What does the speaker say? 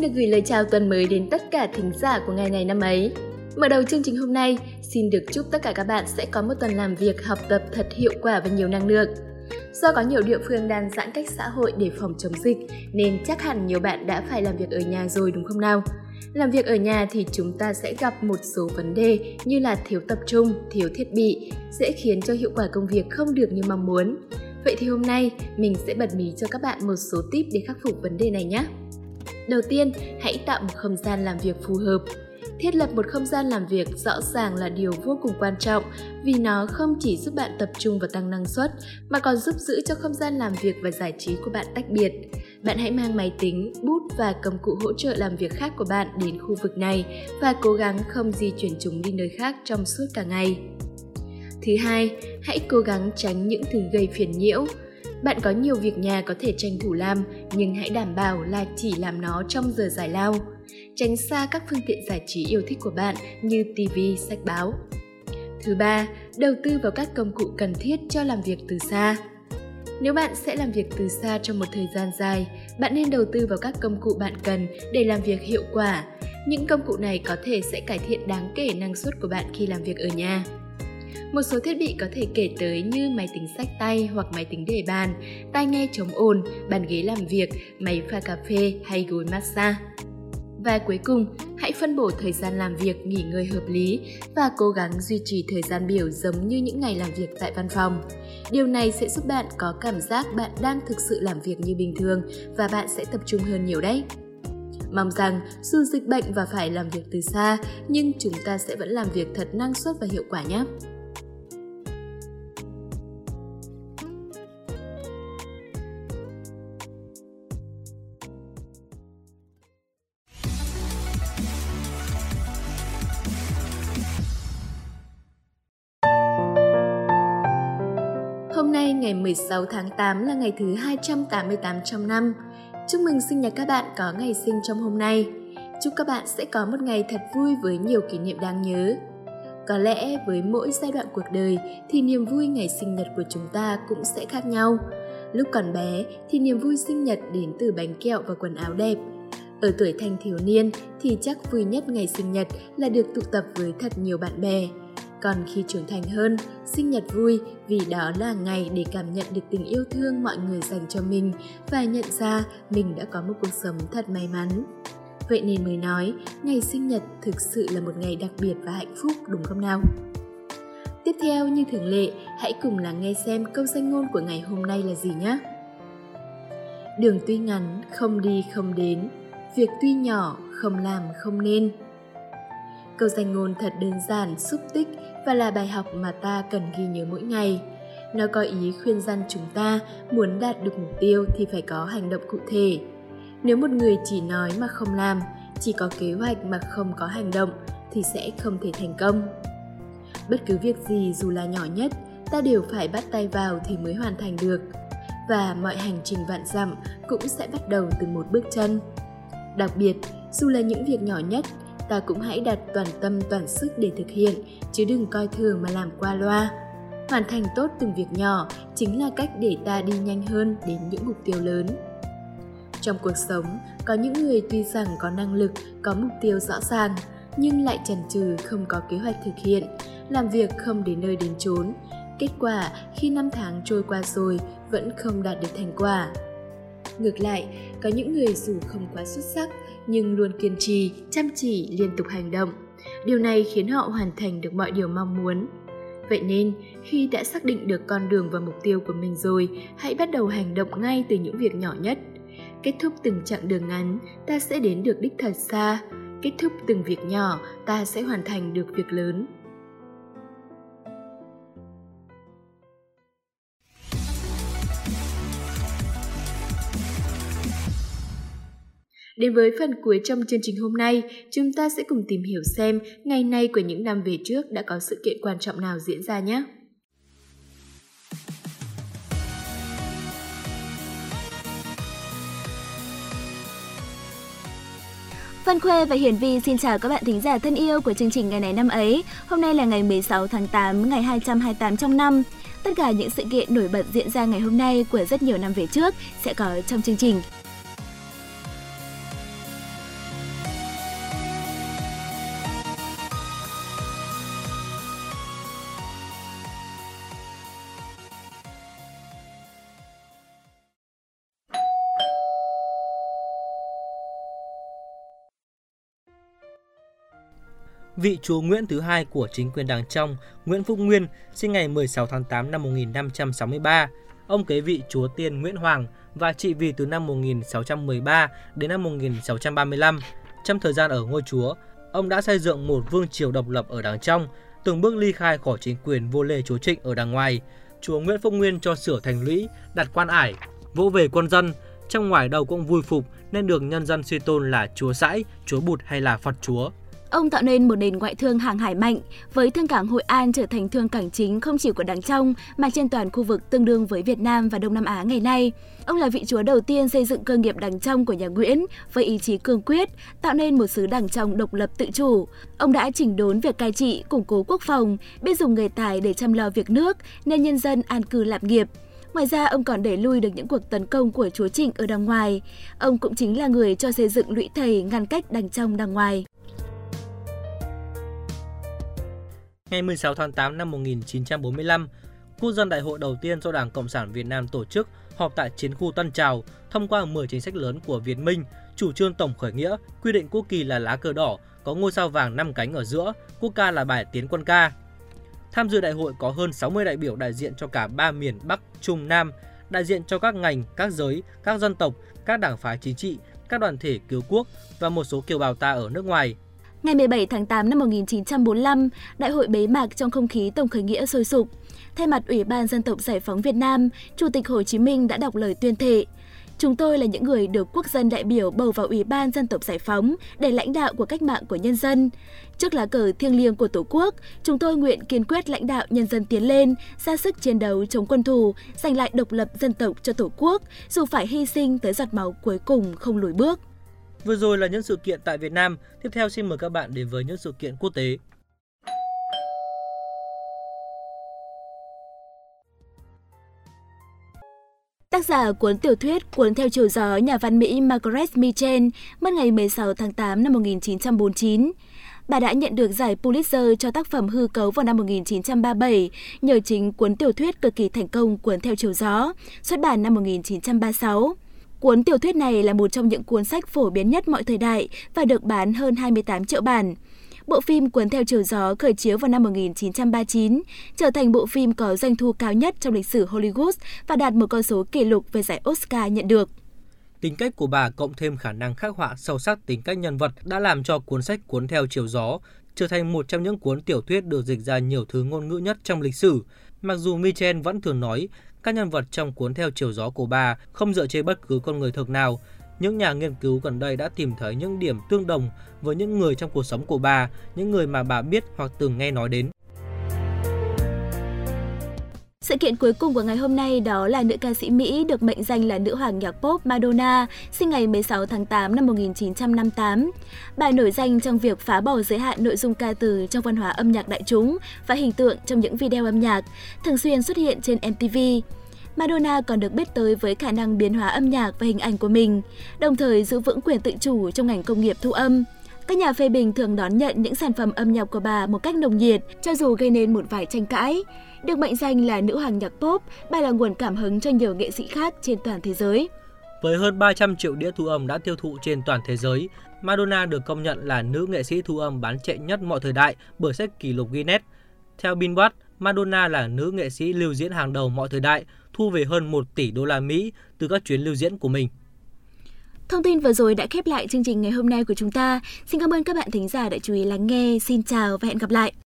Xin được gửi lời chào tuần mới đến tất cả thính giả của ngày này năm ấy. Mở đầu chương trình hôm nay, xin được chúc tất cả các bạn sẽ có một tuần làm việc học tập thật hiệu quả và nhiều năng lượng. Do có nhiều địa phương đang giãn cách xã hội để phòng chống dịch, nên chắc hẳn nhiều bạn đã phải làm việc ở nhà rồi đúng không nào? Làm việc ở nhà thì chúng ta sẽ gặp một số vấn đề như là thiếu tập trung, thiếu thiết bị, dễ khiến cho hiệu quả công việc không được như mong muốn. Vậy thì hôm nay mình sẽ bật mí cho các bạn một số tip để khắc phục vấn đề này nhé. Đầu tiên, hãy tạo một không gian làm việc phù hợp. Thiết lập một không gian làm việc rõ ràng là điều vô cùng quan trọng vì nó không chỉ giúp bạn tập trung và tăng năng suất mà còn giúp giữ cho không gian làm việc và giải trí của bạn tách biệt. Bạn hãy mang máy tính, bút và công cụ hỗ trợ làm việc khác của bạn đến khu vực này và cố gắng không di chuyển chúng đi nơi khác trong suốt cả ngày. Thứ hai, hãy cố gắng tránh những thứ gây phiền nhiễu. Bạn có nhiều việc nhà có thể tranh thủ làm, nhưng hãy đảm bảo là chỉ làm nó trong giờ giải lao. Tránh xa các phương tiện giải trí yêu thích của bạn như TV, sách báo. Thứ ba, đầu tư vào các công cụ cần thiết cho làm việc từ xa. Nếu bạn sẽ làm việc từ xa trong một thời gian dài, bạn nên đầu tư vào các công cụ bạn cần để làm việc hiệu quả. Những công cụ này có thể sẽ cải thiện đáng kể năng suất của bạn khi làm việc ở nhà. Một số thiết bị có thể kể tới như máy tính sách tay hoặc máy tính để bàn, tai nghe chống ồn, bàn ghế làm việc, máy pha cà phê hay gối massage. Và cuối cùng, hãy phân bổ thời gian làm việc nghỉ ngơi hợp lý và cố gắng duy trì thời gian biểu giống như những ngày làm việc tại văn phòng. Điều này sẽ giúp bạn có cảm giác bạn đang thực sự làm việc như bình thường và bạn sẽ tập trung hơn nhiều đấy. Mong rằng dù dịch bệnh và phải làm việc từ xa, nhưng chúng ta sẽ vẫn làm việc thật năng suất và hiệu quả nhé. Ngày 16 tháng 8 là ngày thứ 288 trong năm. Chúc mừng sinh nhật các bạn có ngày sinh trong hôm nay. Chúc các bạn sẽ có một ngày thật vui với nhiều kỷ niệm đáng nhớ. Có lẽ với mỗi giai đoạn cuộc đời thì niềm vui ngày sinh nhật của chúng ta cũng sẽ khác nhau. Lúc còn bé thì niềm vui sinh nhật đến từ bánh kẹo và quần áo đẹp. Ở tuổi thanh thiếu niên thì chắc vui nhất ngày sinh nhật là được tụ tập với thật nhiều bạn bè. Còn khi trưởng thành hơn, sinh nhật vui vì đó là ngày để cảm nhận được tình yêu thương mọi người dành cho mình và nhận ra mình đã có một cuộc sống thật may mắn. Vậy nên mới nói, ngày sinh nhật thực sự là một ngày đặc biệt và hạnh phúc đúng không nào? Tiếp theo như thường lệ, hãy cùng lắng nghe xem câu danh ngôn của ngày hôm nay là gì nhé. Đường tuy ngắn, không đi không đến, việc tuy nhỏ, không làm không nên. Câu danh ngôn thật đơn giản, xúc tích và là bài học mà ta cần ghi nhớ mỗi ngày. Nó có ý khuyên răn chúng ta muốn đạt được mục tiêu thì phải có hành động cụ thể. Nếu một người chỉ nói mà không làm, chỉ có kế hoạch mà không có hành động thì sẽ không thể thành công. Bất cứ việc gì dù là nhỏ nhất, ta đều phải bắt tay vào thì mới hoàn thành được. Và mọi hành trình vạn dặm cũng sẽ bắt đầu từ một bước chân. Đặc biệt, dù là những việc nhỏ nhất, ta cũng hãy đặt toàn tâm toàn sức để thực hiện, chứ đừng coi thường mà làm qua loa. Hoàn thành tốt từng việc nhỏ chính là cách để ta đi nhanh hơn đến những mục tiêu lớn. Trong cuộc sống, có những người tuy rằng có năng lực, có mục tiêu rõ ràng, nhưng lại chần chừ không có kế hoạch thực hiện, làm việc không đến nơi đến chốn. Kết quả khi năm tháng trôi qua rồi vẫn không đạt được thành quả. Ngược lại, có những người dù không quá xuất sắc nhưng luôn kiên trì, chăm chỉ, liên tục hành động. Điều này khiến họ hoàn thành được mọi điều mong muốn. Vậy nên, khi đã xác định được con đường và mục tiêu của mình rồi, hãy bắt đầu hành động ngay từ những việc nhỏ nhất. Kết thúc từng chặng đường ngắn, ta sẽ đến được đích thật xa. Kết thúc từng việc nhỏ, ta sẽ hoàn thành được việc lớn. Đến với phần cuối trong chương trình hôm nay, chúng ta sẽ cùng tìm hiểu xem ngày nay của những năm về trước đã có sự kiện quan trọng nào diễn ra nhé. Văn Khuê và Hiển Vi xin chào các bạn thính giả thân yêu của chương trình ngày này năm ấy. Hôm nay là ngày 16 tháng 8, ngày 228 trong năm. Tất cả những sự kiện nổi bật diễn ra ngày hôm nay của rất nhiều năm về trước sẽ có trong chương trình. Vị chúa Nguyễn thứ hai của chính quyền Đàng Trong, Nguyễn Phúc Nguyên, sinh ngày 16 tháng 8 năm 1563. Ông kế vị chúa tiên Nguyễn Hoàng và trị vì từ năm 1613 đến năm 1635. Trong thời gian ở ngôi chúa, ông đã xây dựng một vương triều độc lập ở Đàng Trong, từng bước ly khai khỏi chính quyền vô lê chúa Trịnh ở Đảng ngoài. Chúa Nguyễn Phúc Nguyên cho sửa thành lũy, đặt quan ải, vỗ về quân dân, trong ngoài đâu cũng vui phục nên được nhân dân suy tôn là chúa sãi, chúa bụt hay là Phật chúa. Ông tạo nên một nền ngoại thương hàng hải mạnh, với thương cảng Hội An trở thành thương cảng chính không chỉ của Đảng Trong mà trên toàn khu vực tương đương với Việt Nam và Đông Nam Á ngày nay. Ông là vị chúa đầu tiên xây dựng cơ nghiệp Đảng Trong của nhà Nguyễn với ý chí cương quyết, tạo nên một xứ Đảng Trong độc lập tự chủ. Ông đã chỉnh đốn việc cai trị, củng cố quốc phòng, biết dùng người tài để chăm lo việc nước, nên nhân dân an cư lạc nghiệp. Ngoài ra, ông còn đẩy lui được những cuộc tấn công của chúa Trịnh ở đằng ngoài. Ông cũng chính là người cho xây dựng lũy thầy ngăn cách đằng trong đằng ngoài. Ngày 16 tháng 8 năm 1945, Quốc dân đại hội đầu tiên do Đảng Cộng sản Việt Nam tổ chức họp tại chiến khu Tân Trào thông qua 10 chính sách lớn của Việt Minh, chủ trương tổng khởi nghĩa, quy định quốc kỳ là lá cờ đỏ, có ngôi sao vàng 5 cánh ở giữa, quốc ca là bài tiến quân ca. Tham dự đại hội có hơn 60 đại biểu đại diện cho cả ba miền Bắc, Trung, Nam, đại diện cho các ngành, các giới, các dân tộc, các đảng phái chính trị, các đoàn thể cứu quốc và một số kiều bào ta ở nước ngoài. Ngày 17 tháng 8 năm 1945, đại hội bế mạc trong không khí tổng khởi nghĩa sôi sục. Thay mặt Ủy ban Dân tộc Giải phóng Việt Nam, Chủ tịch Hồ Chí Minh đã đọc lời tuyên thệ. Chúng tôi là những người được quốc dân đại biểu bầu vào Ủy ban Dân tộc Giải phóng để lãnh đạo của cách mạng của nhân dân. Trước lá cờ thiêng liêng của Tổ quốc, chúng tôi nguyện kiên quyết lãnh đạo nhân dân tiến lên, ra sức chiến đấu chống quân thù, giành lại độc lập dân tộc cho Tổ quốc, dù phải hy sinh tới giọt máu cuối cùng không lùi bước. Vừa rồi là những sự kiện tại Việt Nam, tiếp theo xin mời các bạn đến với những sự kiện quốc tế. Tác giả cuốn tiểu thuyết Cuốn theo chiều gió nhà văn Mỹ Margaret Mitchell mất ngày 16 tháng 8 năm 1949. Bà đã nhận được giải Pulitzer cho tác phẩm hư cấu vào năm 1937 nhờ chính cuốn tiểu thuyết cực kỳ thành công Cuốn theo chiều gió, xuất bản năm 1936. Cuốn tiểu thuyết này là một trong những cuốn sách phổ biến nhất mọi thời đại và được bán hơn 28 triệu bản. Bộ phim Cuốn theo chiều gió khởi chiếu vào năm 1939, trở thành bộ phim có doanh thu cao nhất trong lịch sử Hollywood và đạt một con số kỷ lục về giải Oscar nhận được. Tính cách của bà cộng thêm khả năng khắc họa sâu sắc tính cách nhân vật đã làm cho cuốn sách Cuốn theo chiều gió trở thành một trong những cuốn tiểu thuyết được dịch ra nhiều thứ ngôn ngữ nhất trong lịch sử. Mặc dù Michel vẫn thường nói các nhân vật trong cuốn theo chiều gió của bà không dựa trên bất cứ con người thực nào. Những nhà nghiên cứu gần đây đã tìm thấy những điểm tương đồng với những người trong cuộc sống của bà, những người mà bà biết hoặc từng nghe nói đến. Sự kiện cuối cùng của ngày hôm nay đó là nữ ca sĩ Mỹ được mệnh danh là nữ hoàng nhạc pop Madonna, sinh ngày 16 tháng 8 năm 1958. Bà nổi danh trong việc phá bỏ giới hạn nội dung ca từ trong văn hóa âm nhạc đại chúng và hình tượng trong những video âm nhạc, thường xuyên xuất hiện trên MTV. Madonna còn được biết tới với khả năng biến hóa âm nhạc và hình ảnh của mình, đồng thời giữ vững quyền tự chủ trong ngành công nghiệp thu âm. Các nhà phê bình thường đón nhận những sản phẩm âm nhạc của bà một cách nồng nhiệt, cho dù gây nên một vài tranh cãi. Được mệnh danh là nữ hoàng nhạc pop, bà là nguồn cảm hứng cho nhiều nghệ sĩ khác trên toàn thế giới. Với hơn 300 triệu đĩa thu âm đã tiêu thụ trên toàn thế giới, Madonna được công nhận là nữ nghệ sĩ thu âm bán chạy nhất mọi thời đại bởi sách kỷ lục Guinness. Theo Billboard, Madonna là nữ nghệ sĩ lưu diễn hàng đầu mọi thời đại, thu về hơn 1 tỷ đô la Mỹ từ các chuyến lưu diễn của mình. Thông tin vừa rồi đã khép lại chương trình ngày hôm nay của chúng ta. Xin cảm ơn các bạn thính giả đã chú ý lắng nghe. Xin chào và hẹn gặp lại.